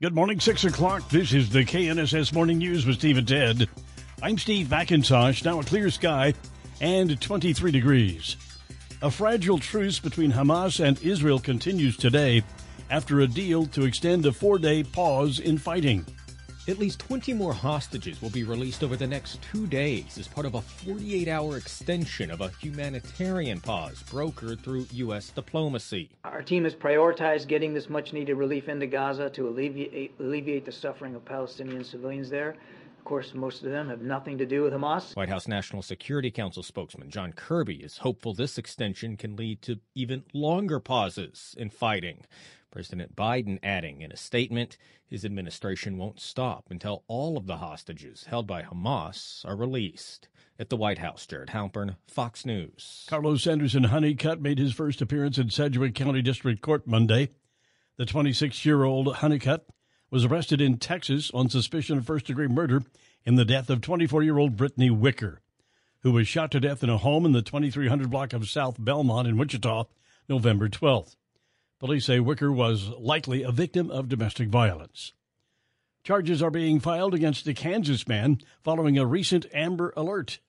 Good morning, 6 o'clock. This is the KNSS Morning News with Steve and Ted. I'm Steve McIntosh. Now a clear sky and 23 degrees. A fragile truce between Hamas and Israel continues today after a deal to extend a four day pause in fighting. At least 20 more hostages will be released over the next two days as part of a 48 hour extension of a humanitarian pause brokered through U.S. diplomacy. Our team has prioritized getting this much needed relief into Gaza to alleviate, alleviate the suffering of Palestinian civilians there. Of course, most of them have nothing to do with Hamas. White House National Security Council spokesman John Kirby is hopeful this extension can lead to even longer pauses in fighting. President Biden adding in a statement his administration won't stop until all of the hostages held by Hamas are released. At the White House, Jared Halpern, Fox News. Carlos Anderson Honeycutt made his first appearance in Sedgwick County District Court Monday. The 26 year old Honeycutt was arrested in Texas on suspicion of first degree murder in the death of 24 year old Brittany Wicker, who was shot to death in a home in the 2300 block of South Belmont in Wichita November 12th. Police say Wicker was likely a victim of domestic violence. Charges are being filed against a Kansas man following a recent Amber Alert.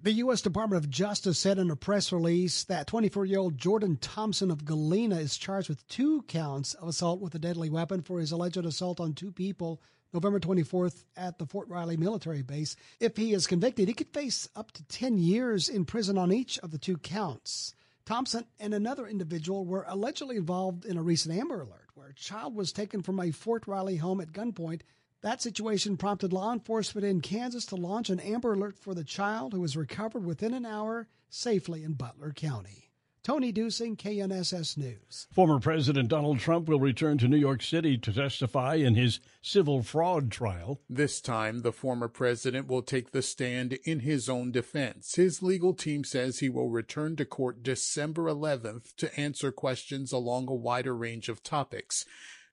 The U.S. Department of Justice said in a press release that 24 year old Jordan Thompson of Galena is charged with two counts of assault with a deadly weapon for his alleged assault on two people November 24th at the Fort Riley military base. If he is convicted, he could face up to 10 years in prison on each of the two counts. Thompson and another individual were allegedly involved in a recent Amber Alert where a child was taken from a Fort Riley home at gunpoint. That situation prompted law enforcement in Kansas to launch an Amber Alert for the child who was recovered within an hour safely in Butler County. Tony Dusing, KNSS News. Former President Donald Trump will return to New York City to testify in his civil fraud trial. This time, the former president will take the stand in his own defense. His legal team says he will return to court December 11th to answer questions along a wider range of topics.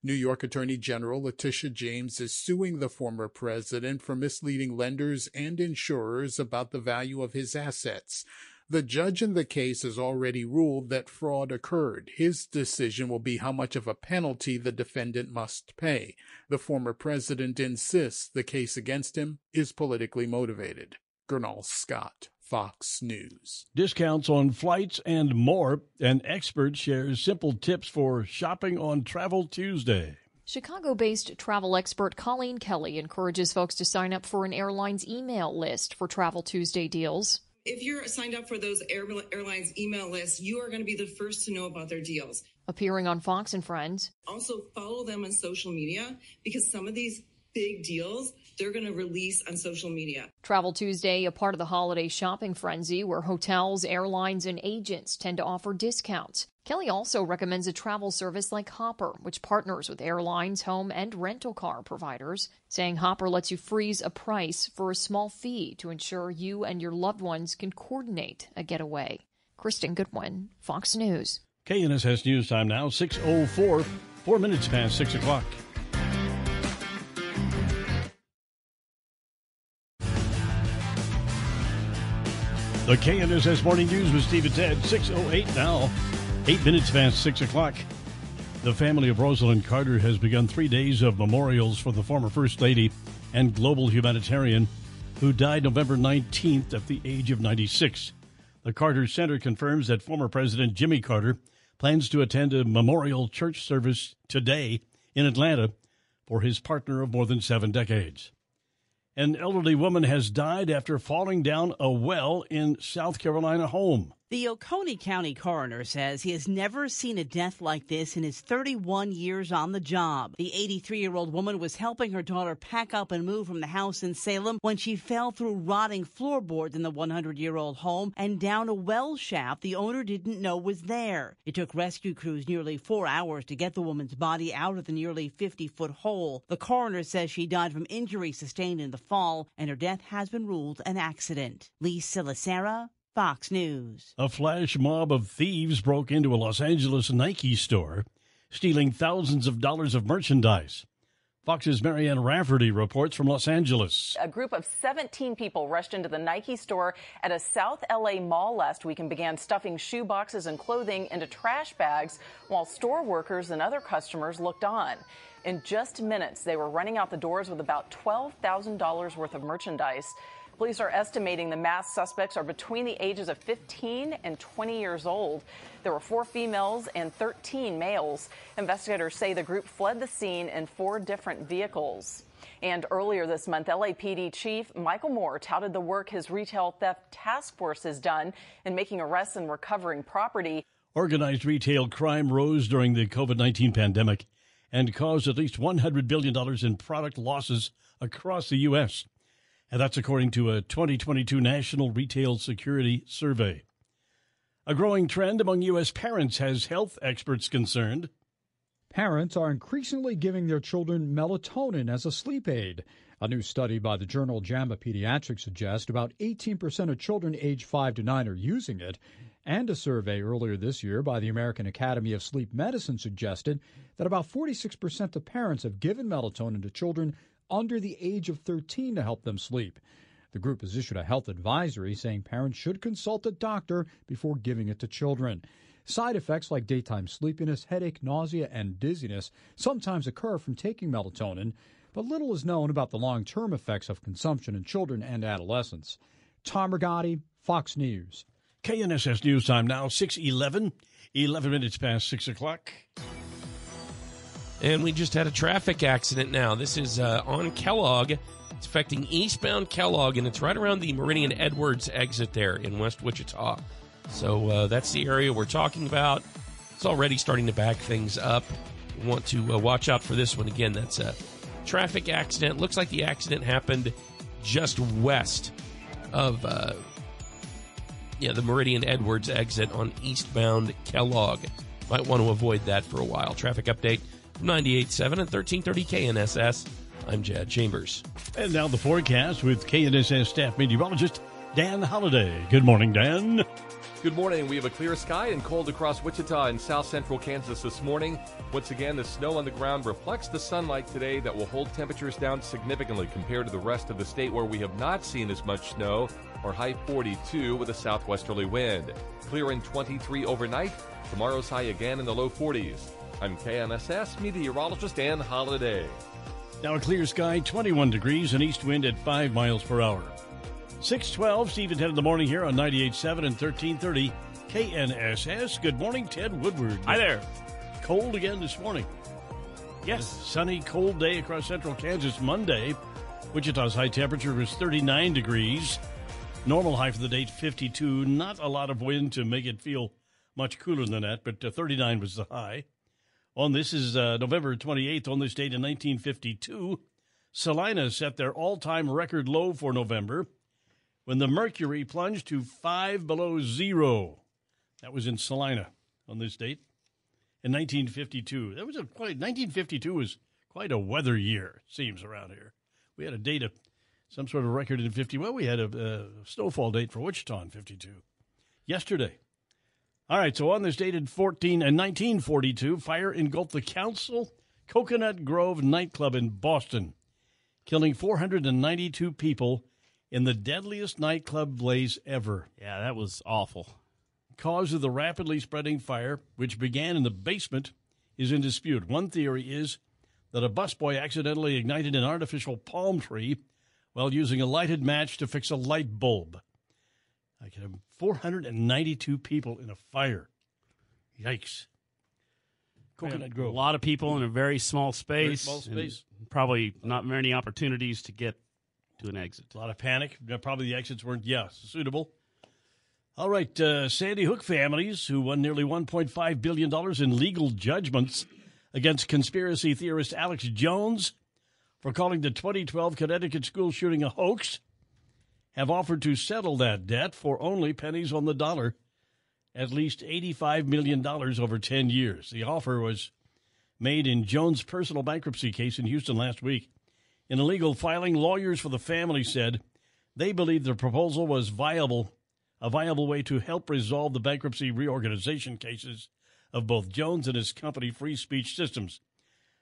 New York Attorney General Letitia James is suing the former president for misleading lenders and insurers about the value of his assets. The judge in the case has already ruled that fraud occurred. His decision will be how much of a penalty the defendant must pay. The former president insists the case against him is politically motivated. Gurnal Scott, Fox News. Discounts on flights and more. An expert shares simple tips for shopping on Travel Tuesday. Chicago based travel expert Colleen Kelly encourages folks to sign up for an airline's email list for Travel Tuesday deals. If you're signed up for those airlines email lists, you are going to be the first to know about their deals. Appearing on Fox and Friends. Also, follow them on social media because some of these big deals they're going to release on social media. Travel Tuesday, a part of the holiday shopping frenzy where hotels, airlines, and agents tend to offer discounts. Kelly also recommends a travel service like Hopper, which partners with airlines, home, and rental car providers, saying Hopper lets you freeze a price for a small fee to ensure you and your loved ones can coordinate a getaway. Kristen Goodwin, Fox News. KNSS News Time now, 6.04, four minutes past 6 o'clock. The KNSS Morning News with Steve and Ted, 6.08 now, 8 minutes past 6 o'clock. The family of Rosalynn Carter has begun three days of memorials for the former First Lady and global humanitarian who died November 19th at the age of 96. The Carter Center confirms that former President Jimmy Carter plans to attend a memorial church service today in Atlanta for his partner of more than seven decades. An elderly woman has died after falling down a well in South Carolina home. The Oconee County coroner says he has never seen a death like this in his 31 years on the job. The 83 year old woman was helping her daughter pack up and move from the house in Salem when she fell through rotting floorboards in the 100 year old home and down a well shaft the owner didn't know was there. It took rescue crews nearly four hours to get the woman's body out of the nearly 50 foot hole. The coroner says she died from injuries sustained in the fall, and her death has been ruled an accident. Lee Silasera, Fox News. A flash mob of thieves broke into a Los Angeles Nike store, stealing thousands of dollars of merchandise. Fox's Marianne Rafferty reports from Los Angeles. A group of 17 people rushed into the Nike store at a South LA mall last week and began stuffing shoe boxes and clothing into trash bags while store workers and other customers looked on. In just minutes, they were running out the doors with about $12,000 worth of merchandise. Police are estimating the masked suspects are between the ages of 15 and 20 years old. There were four females and 13 males. Investigators say the group fled the scene in four different vehicles. And earlier this month, LAPD Chief Michael Moore touted the work his retail theft task force has done in making arrests and recovering property. Organized retail crime rose during the COVID 19 pandemic and caused at least $100 billion in product losses across the U.S and that's according to a 2022 National Retail Security Survey. A growing trend among U.S. parents has health experts concerned. Parents are increasingly giving their children melatonin as a sleep aid. A new study by the journal JAMA Pediatrics suggests about 18% of children aged 5 to 9 are using it, and a survey earlier this year by the American Academy of Sleep Medicine suggested that about 46% of parents have given melatonin to children under the age of 13 to help them sleep. The group has issued a health advisory saying parents should consult a doctor before giving it to children. Side effects like daytime sleepiness, headache, nausea, and dizziness sometimes occur from taking melatonin, but little is known about the long term effects of consumption in children and adolescents. Tom Rigotti, Fox News. KNSS News Time now, 611, 11 minutes past 6 o'clock. And we just had a traffic accident now. This is uh, on Kellogg. It's affecting eastbound Kellogg, and it's right around the Meridian Edwards exit there in West Wichita. So uh, that's the area we're talking about. It's already starting to back things up. Want to uh, watch out for this one again. That's a traffic accident. Looks like the accident happened just west of uh, yeah the Meridian Edwards exit on eastbound Kellogg. Might want to avoid that for a while. Traffic update 98.7 and 1330 KNSS. I'm Jad Chambers. And now the forecast with KNSS staff meteorologist Dan Holliday. Good morning, Dan. Good morning. We have a clear sky and cold across Wichita and south central Kansas this morning. Once again, the snow on the ground reflects the sunlight today that will hold temperatures down significantly compared to the rest of the state where we have not seen as much snow, or high 42 with a southwesterly wind. Clear in 23 overnight. Tomorrow's high again in the low 40s. I'm KNSS meteorologist Dan Holliday. Now a clear sky, 21 degrees, and east wind at 5 miles per hour. 612, Steve and Ted in the morning here on 98.7 and 1330 KNSS. Good morning, Ted Woodward. Hi there. Cold again this morning. Yes, sunny, cold day across central Kansas Monday. Wichita's high temperature was 39 degrees. Normal high for the day, 52. Not a lot of wind to make it feel much cooler than that, but uh, 39 was the high. On this is uh, November 28th. On this date in 1952, Salina set their all-time record low for November when the mercury plunged to five below zero. That was in Salina on this date in 1952. That was a quite 1952 was quite a weather year. Seems around here. We had a date of some sort of record in 50. Well, we had a, a snowfall date for Wichita in 52 yesterday. All right, so on this dated 14 uh, and 1942, fire engulfed the Council Coconut Grove nightclub in Boston, killing 492 people in the deadliest nightclub blaze ever. Yeah, that was awful. Cause of the rapidly spreading fire, which began in the basement, is in dispute. One theory is that a busboy accidentally ignited an artificial palm tree while using a lighted match to fix a light bulb. I have 492 people in a fire. Yikes. Coconut Grove. A lot of people in a very small space. Very small space. Probably not many opportunities to get to an exit. A lot of panic. Probably the exits weren't, yeah, suitable. All right, uh, Sandy Hook families who won nearly $1.5 billion in legal judgments against conspiracy theorist Alex Jones for calling the 2012 Connecticut school shooting a hoax have offered to settle that debt for only pennies on the dollar, at least $85 million over 10 years. The offer was made in Jones' personal bankruptcy case in Houston last week. In a legal filing, lawyers for the family said they believed the proposal was viable, a viable way to help resolve the bankruptcy reorganization cases of both Jones and his company Free Speech Systems.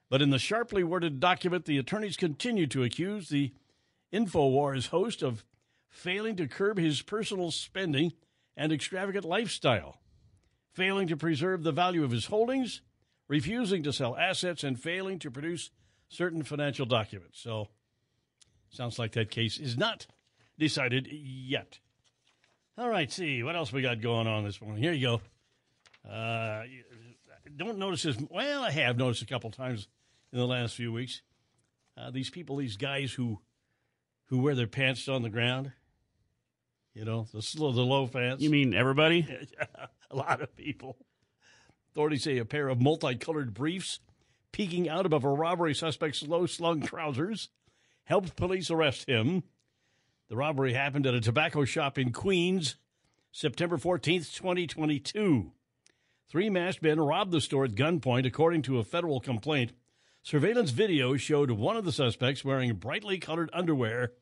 But in the sharply worded document, the attorneys continue to accuse the InfoWars host of failing to curb his personal spending and extravagant lifestyle, failing to preserve the value of his holdings, refusing to sell assets, and failing to produce certain financial documents. So, sounds like that case is not decided yet. All right, see what else we got going on this morning. Here you go. Uh, don't notice this. Well, I have noticed a couple times in the last few weeks. Uh, these people, these guys who who wear their pants on the ground. You know, the the low pants. You mean everybody? a lot of people. Authorities say a pair of multicolored briefs peeking out above a robbery suspect's low slung trousers helped police arrest him. The robbery happened at a tobacco shop in Queens, September 14th, 2022. Three masked men robbed the store at gunpoint, according to a federal complaint. Surveillance video showed one of the suspects wearing brightly colored underwear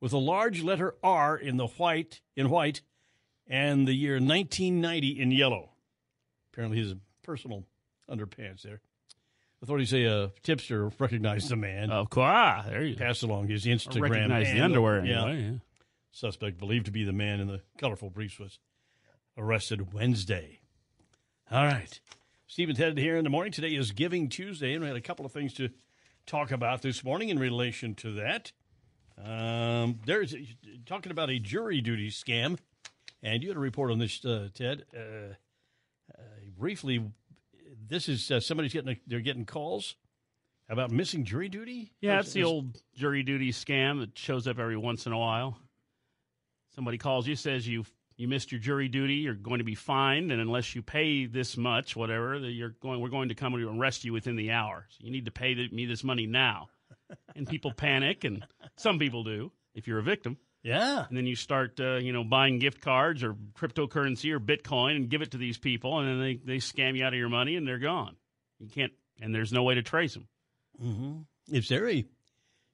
with a large letter R in the white in white and the year 1990 in yellow. Apparently, his personal underpants there. Authorities say a tipster recognized the man. Of course, there you passed along his Instagram. Recognize the handle. underwear Yeah. Yeah. Suspect believed to be the man in the colorful briefs was arrested Wednesday. All right. Stephen's headed here in the morning. Today is Giving Tuesday, and we had a couple of things to talk about this morning in relation to that. Um, there's talking about a jury duty scam, and you had a report on this, uh, Ted. Uh, uh, briefly, this is uh, somebody's getting a, they're getting calls about missing jury duty. Yeah, it's the old jury duty scam that shows up every once in a while. Somebody calls you, says you you missed your jury duty, you're going to be fined, and unless you pay this much, whatever, that you're going, we're going to come and arrest you within the hour. So you need to pay the, me this money now. And people panic, and some people do. If you're a victim, yeah, and then you start, uh, you know, buying gift cards or cryptocurrency or Bitcoin and give it to these people, and then they they scam you out of your money, and they're gone. You can't, and there's no way to trace them. Mm-hmm. Is there a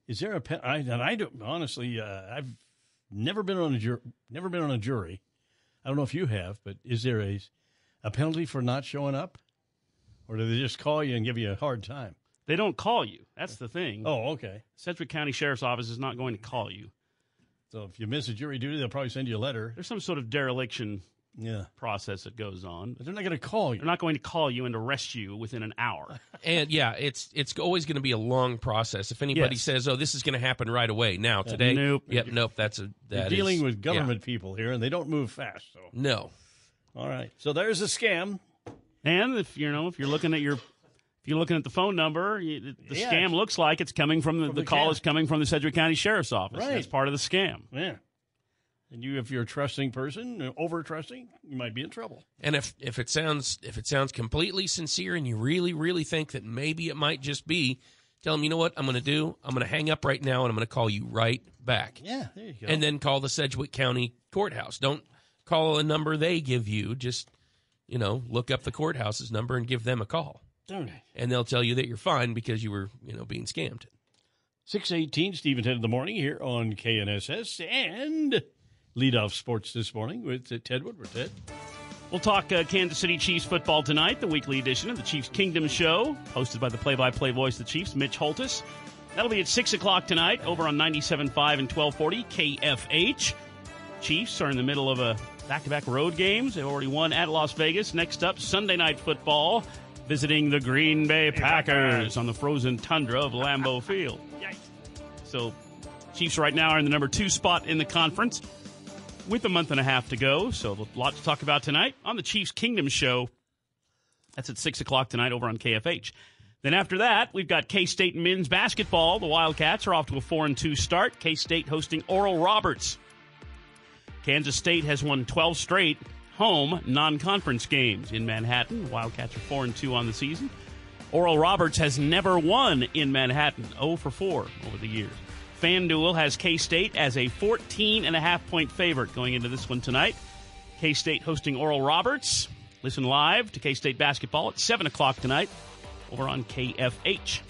is there a I, and I don't honestly uh, I've never been on a jur- never been on a jury. I don't know if you have, but is there a a penalty for not showing up, or do they just call you and give you a hard time? They don't call you. That's the thing. Oh, okay. Sedgwick County Sheriff's Office is not going to call you. So if you miss a jury duty, they'll probably send you a letter. There's some sort of dereliction yeah. process that goes on. But they're not going to call you. They're not going to call you and arrest you within an hour. And yeah, it's it's always going to be a long process. If anybody Yes. says, "Oh, this is going to happen right away," now today, nope. yep, nope, that's a You're that dealing is- with yeah. government people here, and they don't move fast. So No, all right. So there's a scam. And if you know if you're looking at your if you're looking at the phone number, you, the Yeah. scam looks like it's coming from the, From the, the call county. is coming from the Sedgwick County Sheriff's Office. Right. That's part of the scam. Yeah. And you, if you're a trusting person, over trusting, you might be in trouble. And if if it sounds if it sounds completely sincere and you really really think that maybe it might just be, tell them you know what I'm going to do. I'm going to hang up right now and I'm going to call you right back. Yeah, there you go. And then call the Sedgwick County courthouse. Don't call a number they give you. Just you know look up the courthouse's number and give them a call. Okay. And they'll tell you that you're fine because you were you know being scammed. 618, Steve and Ted in the morning here on KNSS. And lead off sports this morning with uh, Ted Woodward. Ted? We'll talk uh, Kansas City Chiefs football tonight, the weekly edition of the Chiefs Kingdom Show, hosted by the play-by-play voice of the Chiefs, Mitch Holthus. That'll be at 6 o'clock tonight over on 97.5 and 1240 KFH. Chiefs are in the middle of a back to back road games. They've already won at Las Vegas. Next up, Sunday night football, visiting the Green Bay Packers on the frozen tundra of Lambeau Field. So, Chiefs right now are in the number two spot in the conference with a month and a half to go. So, a lot to talk about tonight on the Chiefs Kingdom Show. That's at 6 o'clock tonight over on KFH. Then after that, we've got K State men's basketball. The Wildcats are off to a 4 and 2 start. K State hosting Oral Roberts. Kansas State has won 12 straight home non conference games in Manhattan. Wildcats are 4 and 2 on the season. Oral Roberts has never won in Manhattan, 0 for 4 over the years. FanDuel has K State as a 14 and a half point favorite going into this one tonight. K State hosting Oral Roberts. Listen live to K State basketball at 7 o'clock tonight over on KFH.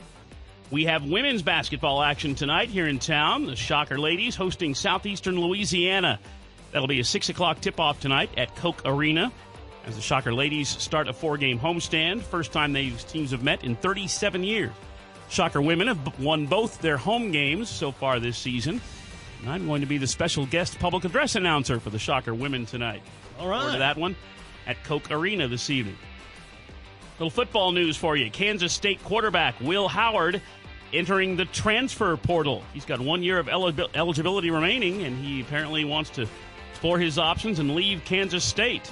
We have women's basketball action tonight here in town. The Shocker ladies hosting Southeastern Louisiana. That'll be a 6 o'clock tip off tonight at Koch Arena as the Shocker ladies start a four game homestand. First time these teams have met in 37 years. Shocker women have won both their home games so far this season. And I'm going to be the special guest public address announcer for the Shocker women tonight. All right. Forward to that one at Koch Arena this evening. Little football news for you. Kansas State quarterback Will Howard entering the transfer portal. He's got one year of eligibility remaining, and he apparently wants to explore his options and leave Kansas State.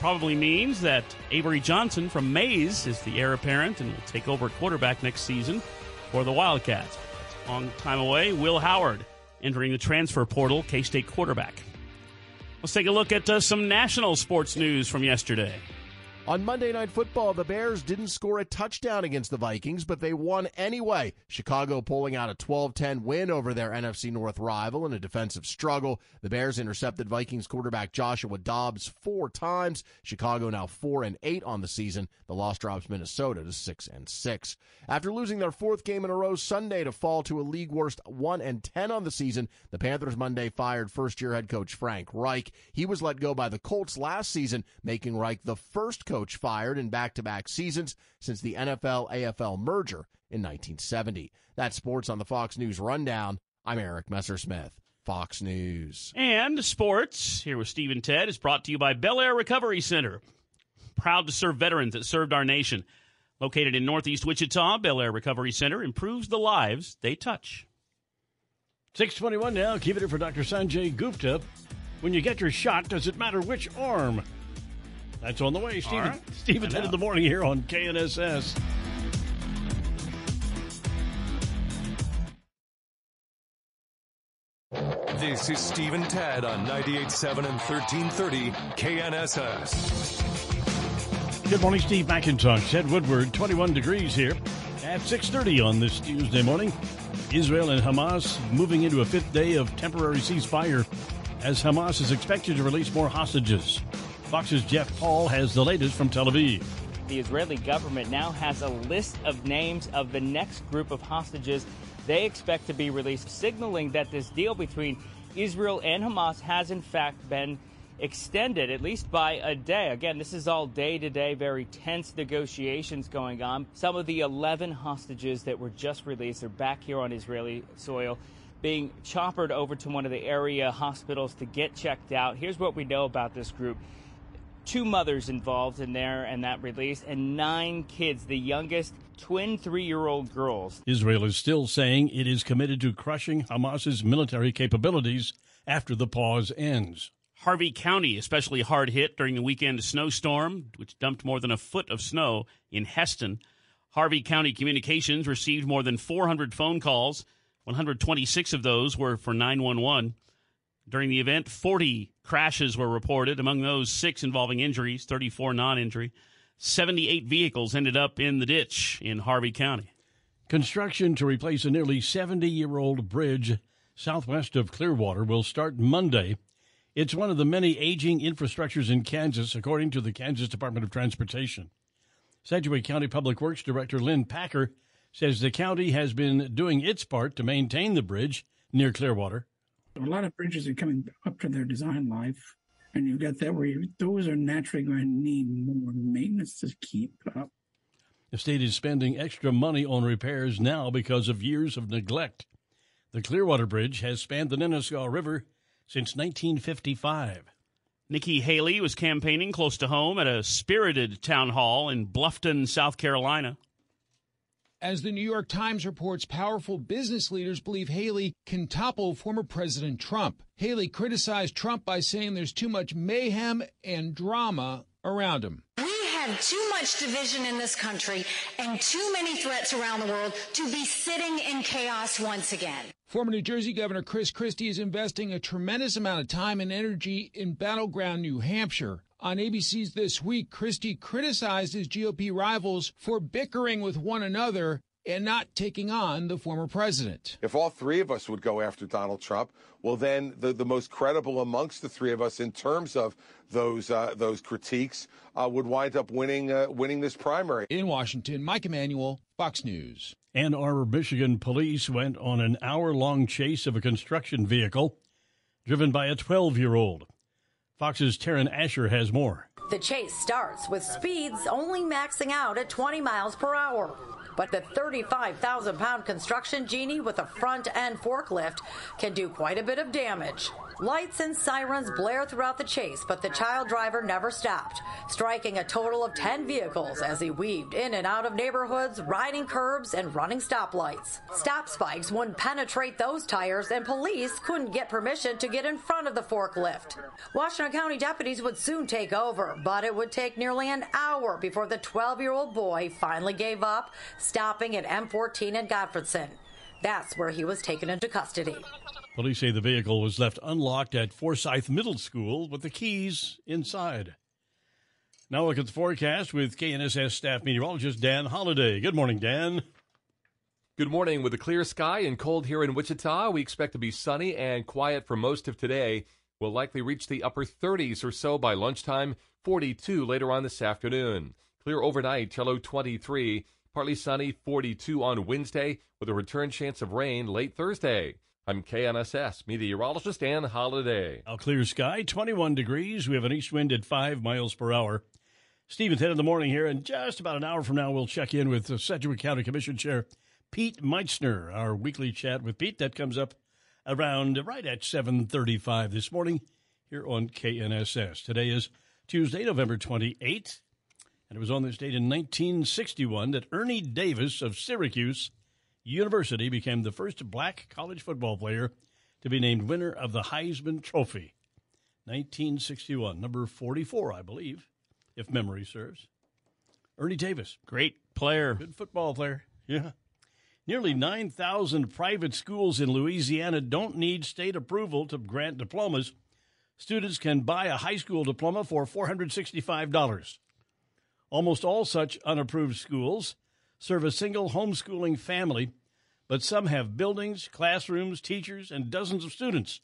Probably means that Avery Johnson from Maize is the heir apparent and will take over quarterback next season for the Wildcats. Long time away. Will Howard entering the transfer portal, K State quarterback. Let's take a look at uh, some national sports news from yesterday. On Monday Night Football, the Bears didn't score a touchdown against the Vikings, but they won anyway. Chicago pulling out a 12 10 win over their NFC North rival in a defensive struggle. The Bears intercepted Vikings quarterback Joshua Dobbs four times. Chicago now 4 and 8 on the season. The loss drops Minnesota to 6 and 6. After losing their fourth game in a row Sunday to fall to a league worst 1 and 10 on the season, the Panthers Monday fired first year head coach Frank Reich. He was let go by the Colts last season, making Reich the first coach fired in back to back seasons since the NFL AFL merger in 1970. That's sports on the Fox News Rundown. I'm Eric Messersmith. Fox News. And sports, here with Steve and Ted, is brought to you by Bel Air Recovery Center. Proud to serve veterans that served our nation. Located in Northeast Wichita, Bel Air Recovery Center improves the lives they touch. 621 now. Keep it here for Dr. Sanjay Gupta. When you get your shot, does it matter which arm? That's on the way. Stephen, right. Steve and Ted in the morning here on KNSS. This is Steve and Ted on 98.7 and 1330 KNSS. Good morning, Steve McIntosh. Ted Woodward, 21 degrees here at 6.30 on this Tuesday morning. Israel and Hamas moving into a fifth day of temporary ceasefire as Hamas is expected to release more hostages. Fox's Jeff Paul has the latest from Tel Aviv. The Israeli government now has a list of names of the next group of hostages they expect to be released, signaling that this deal between Israel and Hamas has in fact been extended at least by a day. Again, this is all day to day, very tense negotiations going on. Some of the 11 hostages that were just released are back here on Israeli soil being choppered over to one of the area hospitals to get checked out. Here's what we know about this group. Two mothers involved in there and that release, and nine kids, the youngest twin three year old girls. Israel is still saying it is committed to crushing Hamas's military capabilities after the pause ends. Harvey County, especially hard hit during the weekend snowstorm, which dumped more than a foot of snow in Hesston. Harvey County Communications received more than 400 phone calls. 126 of those were for 911. During the event, 40 crashes were reported, among those, six involving injuries, 34 non injury. 78 vehicles ended up in the ditch in Harvey County. Construction to replace a nearly 70 year old bridge southwest of Clearwater will start Monday. It's one of the many aging infrastructures in Kansas, according to the Kansas Department of Transportation. Sedgwick County Public Works Director Lynn Packer says the county has been doing its part to maintain the bridge near Clearwater. A lot of bridges are coming up to their design life, and you've got that where you, those are naturally going to need more maintenance to keep up. The state is spending extra money on repairs now because of years of neglect. The Clearwater Bridge has spanned the Ninnescah River since 1955. Nikki Haley was campaigning close to home at a spirited town hall in Bluffton, South Carolina. As the New York Times reports, powerful business leaders believe Haley can topple former President Trump. Haley criticized Trump by saying there's too much mayhem and drama around him. We have too much division in this country and too many threats around the world to be sitting in chaos once again. Former New Jersey Governor Chris Christie is investing a tremendous amount of time and energy in battleground New Hampshire. On ABC's This Week, Christie criticized his GOP rivals for bickering with one another and not taking on the former president. If all three of us would go after Donald Trump, well, then the, the most credible amongst the three of us in terms of those uh, those critiques uh, would wind up winning uh, winning this primary. In Washington, Mike Emanuel, Fox News. Ann Arbor, Michigan police went on an hour long chase of a construction vehicle driven by a 12 year old. Fox's Taryn Asher has more. The chase starts with speeds only maxing out at 20 miles per hour. But the 35,000 pound construction genie with a front end forklift can do quite a bit of damage. Lights and sirens blare throughout the chase, but the child driver never stopped, striking a total of 10 vehicles as he weaved in and out of neighborhoods, riding curbs, and running stoplights. Stop spikes wouldn't penetrate those tires, and police couldn't get permission to get in front of the forklift. Washington County deputies would soon take over, but it would take nearly an hour before the 12 year old boy finally gave up, stopping at M14 in Gotfredson. That's where he was taken into custody. Police say the vehicle was left unlocked at Forsythe Middle School with the keys inside. Now look at the forecast with KNSS staff meteorologist Dan Holliday. Good morning, Dan. Good morning. With a clear sky and cold here in Wichita, we expect to be sunny and quiet for most of today. We'll likely reach the upper 30s or so by lunchtime, 42 later on this afternoon. Clear overnight, Cello 23. Partly sunny, 42 on Wednesday, with a return chance of rain late Thursday. I'm KNSS meteorologist Dan Holliday. A clear sky, 21 degrees. We have an east wind at 5 miles per hour. Stephen, 10 in the morning here, and just about an hour from now, we'll check in with the Sedgwick County Commission Chair Pete Meitzner. Our weekly chat with Pete that comes up around right at 7:35 this morning here on KNSS. Today is Tuesday, November 28th. And it was on this date in 1961 that Ernie Davis of Syracuse University became the first black college football player to be named winner of the Heisman Trophy. 1961, number 44, I believe, if memory serves. Ernie Davis. Great player. Good football player. Yeah. Nearly 9,000 private schools in Louisiana don't need state approval to grant diplomas. Students can buy a high school diploma for $465. Almost all such unapproved schools serve a single homeschooling family, but some have buildings, classrooms, teachers, and dozens of students.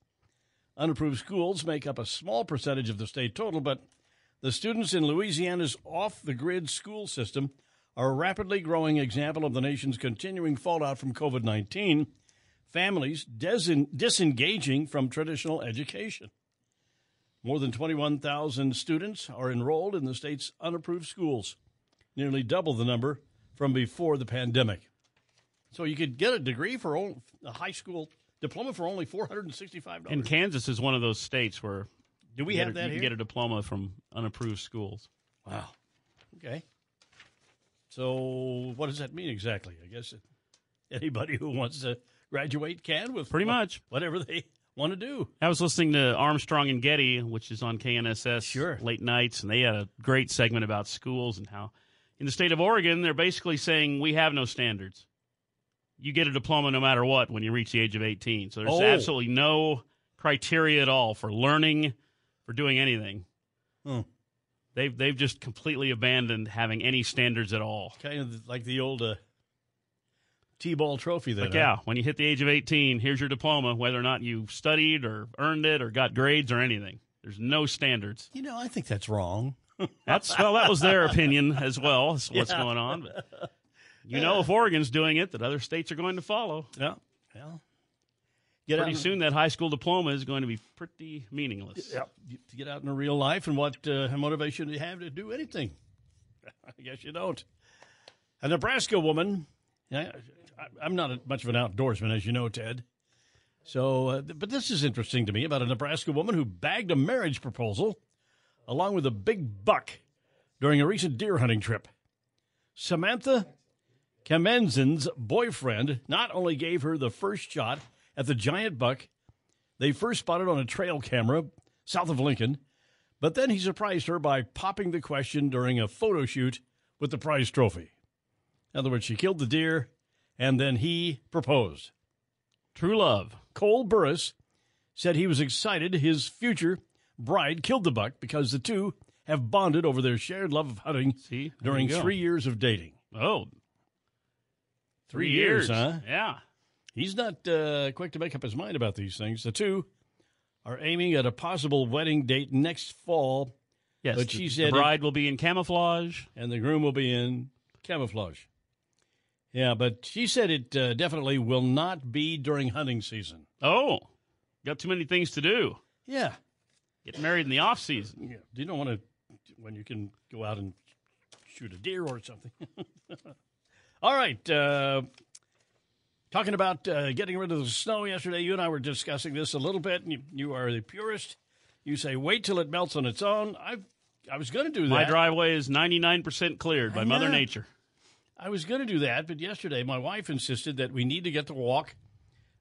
Unapproved schools make up a small percentage of the state total, but the students in Louisiana's off the grid school system are a rapidly growing example of the nation's continuing fallout from COVID 19, families disengaging from traditional education. More than 21,000 students are enrolled in the state's unapproved schools, nearly double the number from before the pandemic. So you could get a degree for a high school diploma for only $465. And Kansas is one of those states where do we have a, that you here? get a diploma from unapproved schools. Wow. Okay. So what does that mean exactly? I guess anybody who wants to graduate can with pretty much whatever they want to do. I was listening to Armstrong and Getty, which is on KNSS sure. late nights, and they had a great segment about schools and how in the state of Oregon they're basically saying we have no standards. You get a diploma no matter what when you reach the age of 18. So there's Oh. absolutely no criteria at all for learning, for doing anything. Hmm. They've they've just completely abandoned having any standards at all. Kind of like the old uh, T-ball trophy there. Like, yeah, when you hit the age of 18, here's your diploma, whether or not you studied or earned it or got grades or anything. There's no standards. You know, I think that's wrong. That's well, that was their opinion as well. As what's Yeah. going on, but you know, if Oregon's doing it, that other states are going to follow. Yeah, well, pretty out soon that high school diploma is going to be pretty meaningless. Yep. To get out in real life and what uh, motivation do you have to do anything? I guess you don't. A Nebraska woman. I'm not much of an outdoorsman, as you know, Ted. So, uh, but this is interesting to me about a Nebraska woman who bagged a marriage proposal along with a big buck during a recent deer hunting trip. Samantha Kamenzin's boyfriend not only gave her the first shot at the giant buck they first spotted on a trail camera south of Lincoln, but then he surprised her by popping the question during a photo shoot with the prize trophy. In other words, she killed the deer and then he proposed. True love. Cole Burris said he was excited his future bride killed the buck because the two have bonded over their shared love of hunting See, during three years of dating. Oh, three years, huh? Yeah. He's not uh, quick to make up his mind about these things. The two are aiming at a possible wedding date next fall. Yes, but the, she the said bride will be in camouflage. and the groom will be in camouflage. Yeah, but she said it uh, definitely will not be during hunting season. Oh, got too many things to do. Yeah. Get married in the off season. Yeah. You don't want to when you can go out and shoot a deer or something. All right. Uh, talking about uh, getting rid of the snow yesterday, you and I were discussing this a little bit, and you, you are the purist. You say wait till it melts on its own. I I was going to do that. My driveway is 99% cleared by Mother. Nature. I was going to do that, but yesterday my wife insisted that we need to get the walk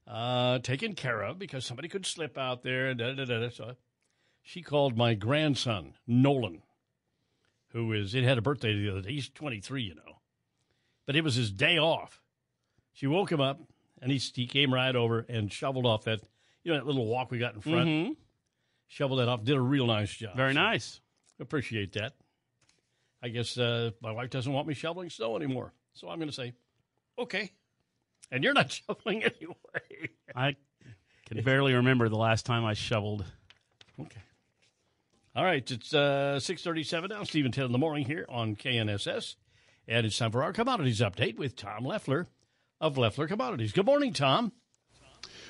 uh, taken care of because somebody could slip out there. Da, da, da, da. So she called my grandson, Nolan, who is, it had a birthday the other day. He's 23, you know. But it was his day off. She woke him up and he, he came right over and shoveled off that, you know, that little walk we got in front. Mhm. Shoveled that off, did a real nice job. Very So, nice. Appreciate that. I guess uh, my wife doesn't want me shoveling snow anymore. So I'm going to say, okay. And you're not shoveling anyway. I can barely remember the last time I shoveled. Okay. All right, it's uh, 637 now. Steve and Ted in the morning here on KNSS. And it's time for our commodities update with Tom Leffler of Leffler Commodities. Good morning, Tom.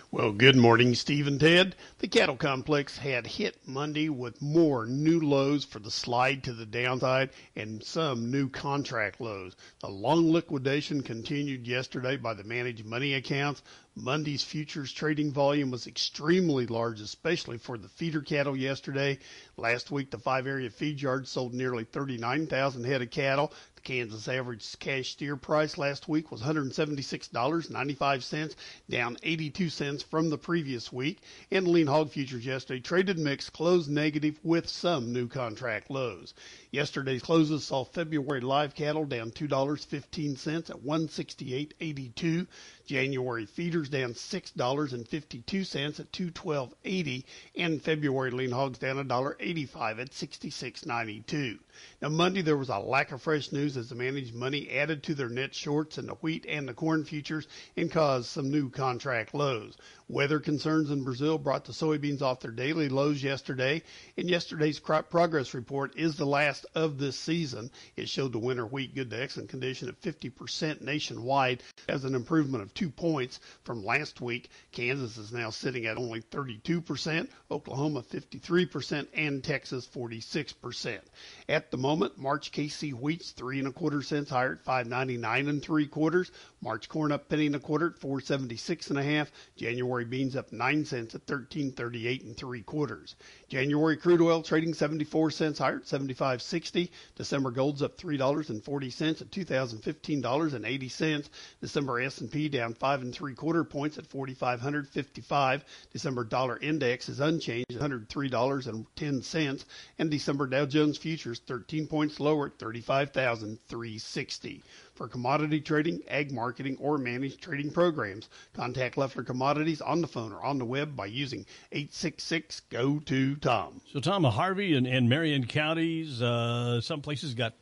Well, good morning, Steve and Ted. The cattle complex had hit Monday with more new lows for the slide to the downside and some new contract lows. The long liquidation continued yesterday by the managed money accounts. Monday's futures trading volume was extremely large, especially for the feeder cattle yesterday. Last week, the five area feed yards sold nearly 39,000 head of cattle. Kansas average cash steer price last week was $176.95, down 82 cents from the previous week. And lean hog futures yesterday traded mixed closed negative with some new contract lows. Yesterday's closes saw February live cattle down $2.15 at 168.82. January feeders down $6.52 at 212.80 and February lean hogs down $1.85 at 66.92. Now Monday there was a lack of fresh news as the managed money added to their net shorts in the wheat and the corn futures and caused some new contract lows. Weather concerns in Brazil brought the soybeans off their daily lows yesterday, and yesterday's crop progress report is the last of this season. It showed the winter wheat good to excellent condition at 50% nationwide as an improvement of two points from last week. Kansas is now sitting at only 32%, Oklahoma 53%, and Texas 46%. At the moment, March KC wheat's three and a quarter cents higher at 5.99 and three quarters. March corn up penny and a quarter at 4.76 and a half. January beans up nine cents at 13.38 and three quarters. January crude oil trading 74 cents higher at 75.60. December gold's up three dollars and forty cents at 2,015 dollars and 80 cents. December S&P down five and three quarter points at 4,555. December dollar index is unchanged at 103 dollars and 10 cents, and December Dow Jones futures 13 points lower at 35,360. For commodity trading, ag marketing, or managed trading programs, contact Leffler Commodities on the phone or on the web by using 866 go to Tom. So, Tom, Harvey and, and Marion counties, uh, some places got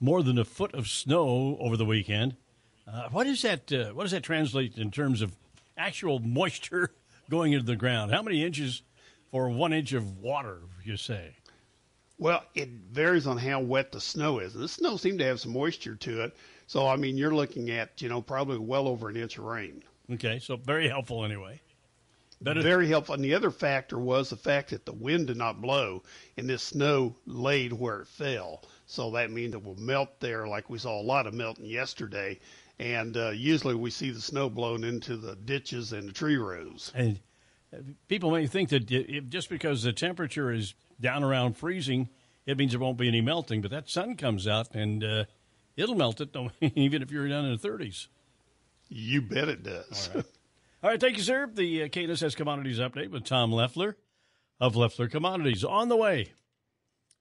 more than a foot of snow over the weekend. Uh, what is that? Uh, what does that translate in terms of actual moisture going into the ground? How many inches for one inch of water? You say? Well, it varies on how wet the snow is. The snow seemed to have some moisture to it. So, I mean, you're looking at, you know, probably well over an inch of rain. Okay, so very helpful anyway. Better- very helpful. And the other factor was the fact that the wind did not blow and this snow laid where it fell. So that means it will melt there, like we saw a lot of melting yesterday. And uh, usually we see the snow blown into the ditches and the tree rows. And uh, people may think that just because the temperature is down around freezing, it means there won't be any melting. But that sun comes out and uh, it'll melt it, even if you're down in the 30s. You bet it does. All right. All right, thank you, sir. The uh, KNSS Commodities Update with Tom Leffler of Leffler Commodities. On the way,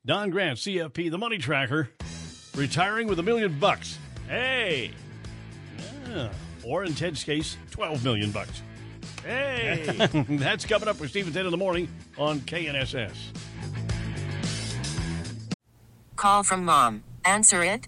Don Grant, CFP, the money tracker, retiring with a million bucks. Hey! Yeah. Or in Ted's case, 12 million bucks. Hey! That's coming up with Steve and Ted in the morning on KNSS. Call from mom. Answer it.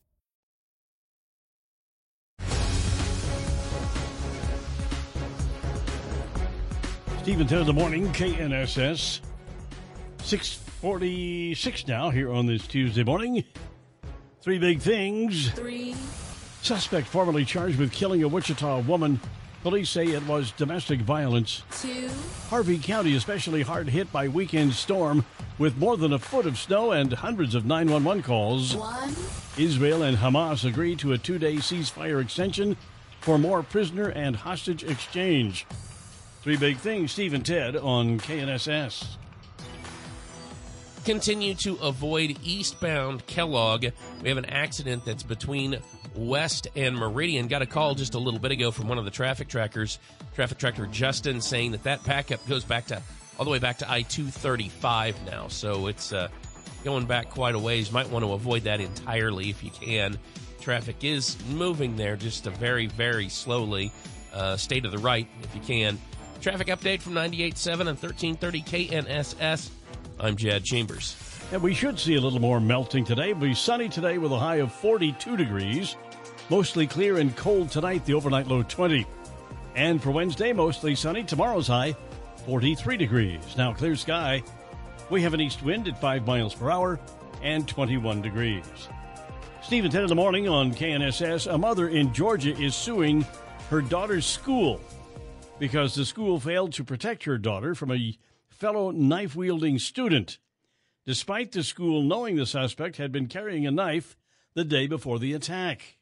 Steve and Ted in the morning, KNSS. 646 now here on this Tuesday morning. Three big things. Three. Suspect formerly charged with killing a Wichita woman. Police say it was domestic violence. Two. Harvey County especially hard hit by weekend storm with more than a foot of snow and hundreds of 911 calls. One. Israel and Hamas agree to a two-day ceasefire extension for more prisoner and hostage exchange. Three big things, Steve and Ted on KNSS. Continue to avoid eastbound Kellogg. We have an accident that's between West and Meridian. Got a call just a little bit ago from one of the traffic trackers, traffic tracker Justin, saying that that backup goes back to all the way back to I two thirty five now. So it's uh, going back quite a ways. Might want to avoid that entirely if you can. Traffic is moving there just a very very slowly. Uh, stay to the right if you can. Traffic update from 98.7 and 1330 KNSS. I'm Jad Chambers. And we should see a little more melting today. It'll be sunny today with a high of 42 degrees. Mostly clear and cold tonight, the overnight low 20. And for Wednesday, mostly sunny. Tomorrow's high, 43 degrees. Now, clear sky. We have an east wind at 5 miles per hour and 21 degrees. Steve and Ted in the morning on KNSS. A mother in Georgia is suing her daughter's school because the school failed to protect her daughter from a fellow knife wielding student, despite the school knowing the suspect had been carrying a knife the day before the attack.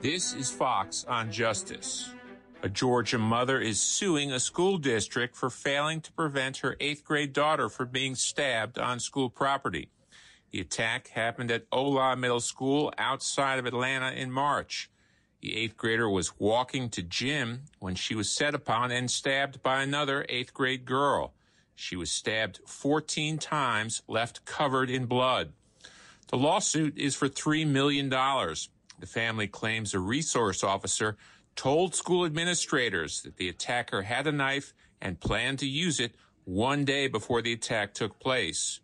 This is Fox on Justice. A Georgia mother is suing a school district for failing to prevent her eighth grade daughter from being stabbed on school property. The attack happened at Ola Middle School outside of Atlanta in March. The eighth grader was walking to gym when she was set upon and stabbed by another eighth grade girl. She was stabbed 14 times, left covered in blood. The lawsuit is for $3 million. The family claims a resource officer told school administrators that the attacker had a knife and planned to use it one day before the attack took place.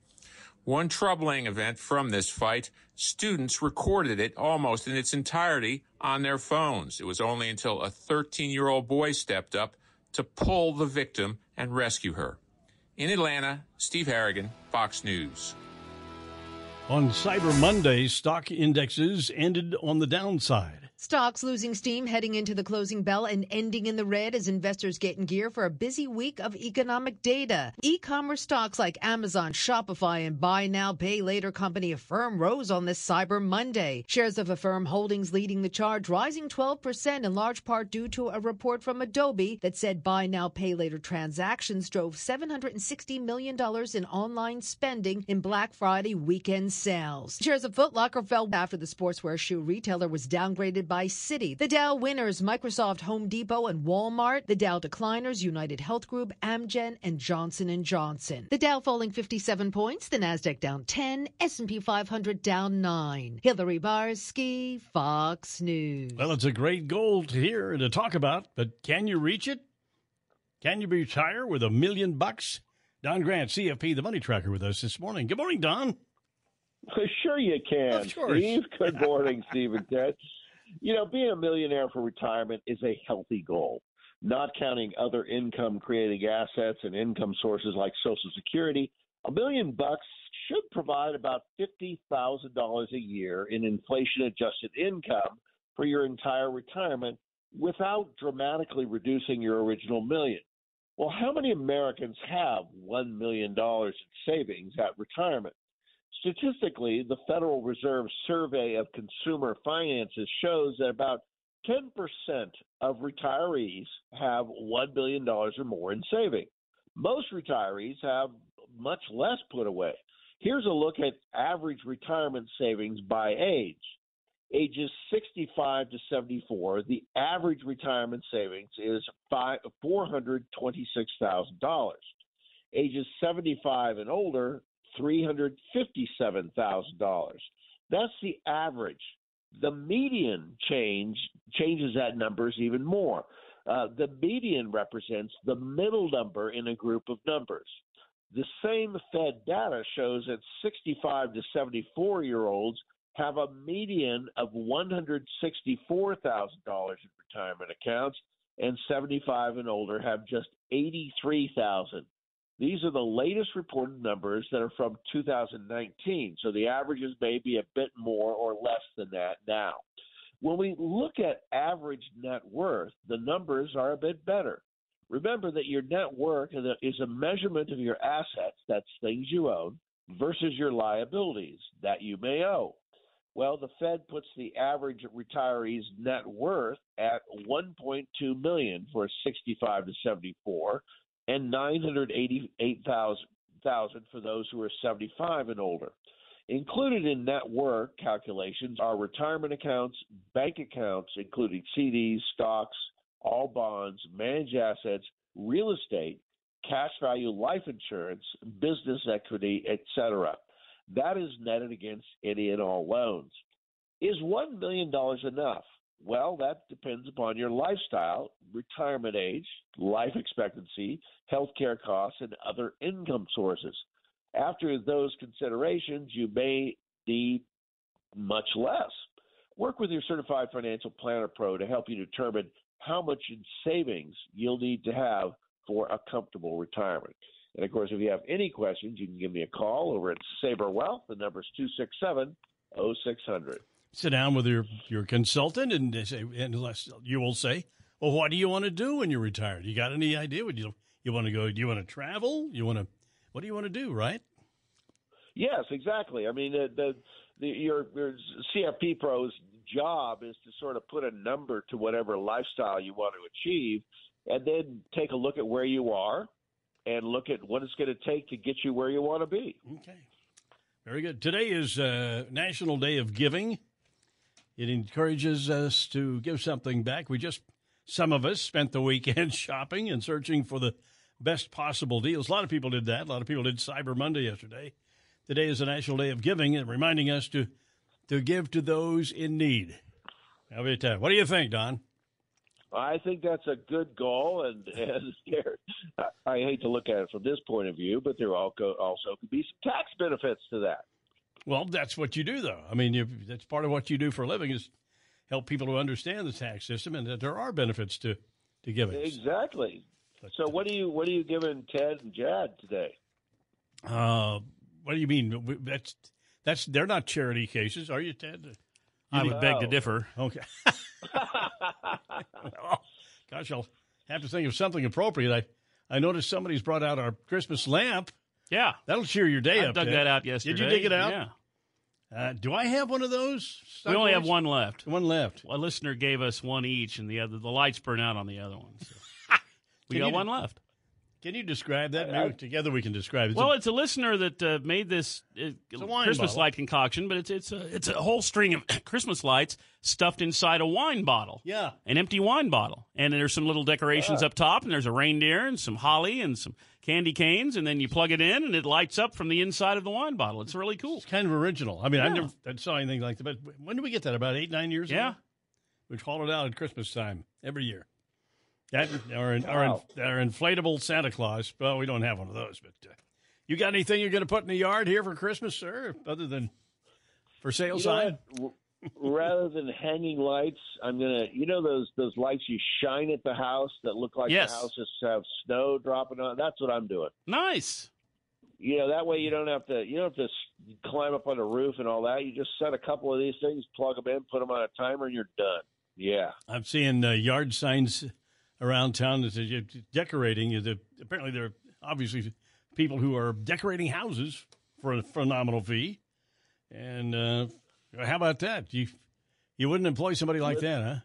One troubling event from this fight, students recorded it almost in its entirety on their phones. It was only until a 13 year old boy stepped up to pull the victim and rescue her. In Atlanta, Steve Harrigan, Fox News. On Cyber Monday, stock indexes ended on the downside. Stocks losing steam heading into the closing bell and ending in the red as investors get in gear for a busy week of economic data. E-commerce stocks like Amazon, Shopify, and buy now, pay later company Affirm rose on this Cyber Monday. Shares of Affirm Holdings leading the charge, rising 12% in large part due to a report from Adobe that said buy now, pay later transactions drove $760 million in online spending in Black Friday weekend sales. Shares of Foot Locker fell after the sportswear shoe retailer was downgraded by Citi. The Dow winners Microsoft, Home Depot, and Walmart. The Dow decliners United Health Group, Amgen, and Johnson & Johnson. The Dow falling 57 points, the Nasdaq down 10, S&P 500 down 9. Hillary Barsky, Fox News. Well, it's a great goal to hear and to talk about, but can you reach it? Can you retire with a million bucks? Don Grant, CFP, the money tracker, with us this morning. Good morning, Don. Uh, sure, you can. Of course. Steve, good morning, Steve and Ted. You know, being a millionaire for retirement is a healthy goal. Not counting other income creating assets and income sources like Social Security, a million bucks should provide about $50,000 a year in inflation adjusted income for your entire retirement without dramatically reducing your original million. Well, how many Americans have $1 million in savings at retirement? Statistically, the Federal Reserve Survey of Consumer Finances shows that about 10% of retirees have $1 billion or more in savings. Most retirees have much less put away. Here's a look at average retirement savings by age. Ages 65 to 74, the average retirement savings is $426,000. Ages 75 and older, $357,000. That's the average. The median change changes that numbers even more. Uh, the median represents the middle number in a group of numbers. The same Fed data shows that 65 to 74 year olds have a median of $164,000 in retirement accounts, and 75 and older have just 83,000. These are the latest reported numbers that are from 2019, so the averages may be a bit more or less than that now. When we look at average net worth, the numbers are a bit better. Remember that your net worth is a measurement of your assets, that's things you own, versus your liabilities that you may owe. Well, the Fed puts the average retiree's net worth at 1.2 million for 65 to 74 and 988,000 for those who are 75 and older. Included in net worth calculations are retirement accounts, bank accounts, including CDs, stocks, all bonds, managed assets, real estate, cash value life insurance, business equity, etc. That is netted against any and all loans. Is $1 million enough? Well, that depends upon your lifestyle, retirement age, life expectancy, healthcare costs, and other income sources. After those considerations, you may need much less. Work with your certified financial planner pro to help you determine how much in savings you'll need to have for a comfortable retirement. And of course, if you have any questions, you can give me a call over at Saber Wealth. The number is 267 0600 sit down with your your consultant and they say, and you will say, well, what do you want to do when you're retired? You got any idea? Would you you want to go? Do you want to travel? You want to? What do you want to do? Right? Yes, exactly. I mean, the, the, the your, your CFP pro's job is to sort of put a number to whatever lifestyle you want to achieve, and then take a look at where you are, and look at what it's going to take to get you where you want to be. Okay. Very good. Today is uh, National Day of Giving. It encourages us to give something back. We just, some of us spent the weekend shopping and searching for the best possible deals. A lot of people did that. A lot of people did Cyber Monday yesterday. Today is a National Day of Giving and reminding us to, to give to those in need. What do you think, Don? I think that's a good goal, and, and I hate to look at it from this point of view, but there also could be some tax benefits to that. Well, that's what you do, though. I mean, that's part of what you do for a living is help people to understand the tax system and that there are benefits to, to giving. Exactly. So what do you what are you giving Ted and Jad today? Uh, what do you mean? That's that's they're not charity cases, are you, Ted? I would beg to differ. Okay. Oh, gosh, I'll have to think of something appropriate. I I noticed somebody's brought out our Christmas lamp. Yeah, that'll cheer your day I up. dug Ted. that out yesterday. Did you dig it out? Yeah. Uh, do I have one of those? We only have one left. One left. A listener gave us one each, and the other the lights burn out on the other one. So. we got one left. Can you describe that? Maybe together we can describe it. Well, it's a listener that uh, made this uh, Christmas bottle. light concoction, but it's it's a it's a whole string of Christmas lights stuffed inside a wine bottle. Yeah. an empty wine bottle, and there's some little decorations up top, and there's a reindeer and some holly and some candy canes, and then you plug it in, and it lights up from the inside of the wine bottle. It's really cool. It's kind of original. I mean, I never I saw anything like that. But when did we get that? About eight, nine years Yeah. ago? We hauled it out at Christmas time every year. That or, an, Wow. or, our inflatable Santa Claus. Well, we don't have one of those. But uh, you got anything you're going to put in the yard here for Christmas, sir? Other than for sale You know sign? what? R- Rather than hanging lights, I'm gonna. You know those those lights you shine at the house that look like Yes. the houses have snow dropping on. That's what I'm doing. Nice. You know that way you don't have to you don't have to climb up on the roof and all that. You just set a couple of these things, plug them in, put them on a timer, and you're done. Yeah. I'm seeing uh, yard signs around town that are decorating. Is apparently there are obviously people who are decorating houses for a phenomenal fee. And uh, how about that? You you wouldn't employ somebody like that, huh?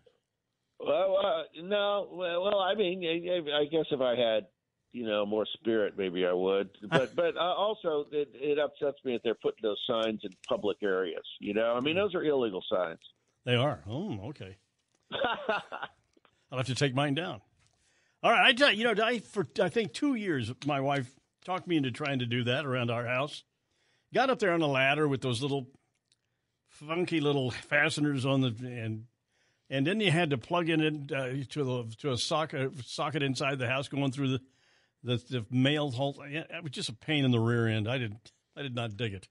Well, uh, no. Well, well, I mean, I, I guess if I had, you know, more spirit, maybe I would. But but uh, also, it, it upsets me that they're putting those signs in public areas. You know, I mean, those are illegal signs. They are. Oh, okay. I'll have to take mine down. All right, I tell you, you know, I for I think two years, my wife talked me into trying to do that around our house. Got up there on a ladder with those little funky little fasteners on the and and then you had to plug in it uh, to the to a socket socket inside the house going through the the, the mail hole. It was just a pain in the rear end. I did I did not dig it.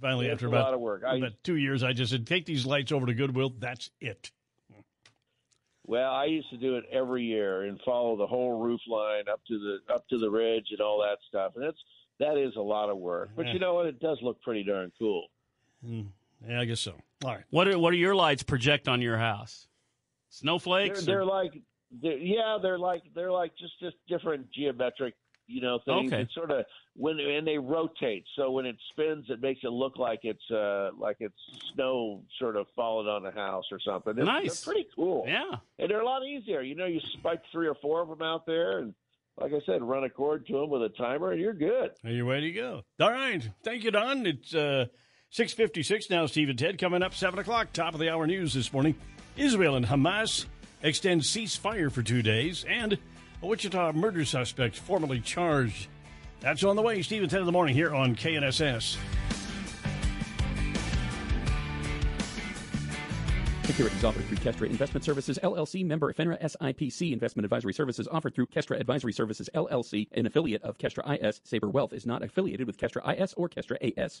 Finally, It's after a about, lot of work. I- about two years, I just said, take these lights over to Goodwill. That's it. Well, I used to do it every year and follow the whole roof line up to the up to the ridge and all that stuff. And it's that is a lot of work. But Yeah. you know what? It does look pretty darn cool. Mm, yeah, I guess so. All right. What are, what do your lights project on your house? They're, Snowflakes? they're like, they're, yeah, they're like they're like just just different geometric, you know, things. Okay. It's sort of when and they rotate, so when it spins, it makes it look like it's uh like it's snow sort of falling on the house or something. It's, Nice. they're pretty cool. yeah. and they're a lot easier. You know, you spike three or four of them out there, and like I said, run a cord to them with a timer, and you're good. Are you ready to go? All right. Thank you, Don. It's uh, 656 now, Steve and Ted. Coming up 7 o'clock, top of the hour news this morning. Israel and Hamas extend ceasefire for two days, and a Wichita murder suspect formally charged. That's on the way. Steve and Ted in the morning here on KNSS. Securities offered through Kestra Investment Services LLC, member FINRA SIPC. Investment advisory services offered through Kestra Advisory Services LLC, an affiliate of Kestra IS. Saber Wealth is not affiliated with Kestra IS or Kestra AS.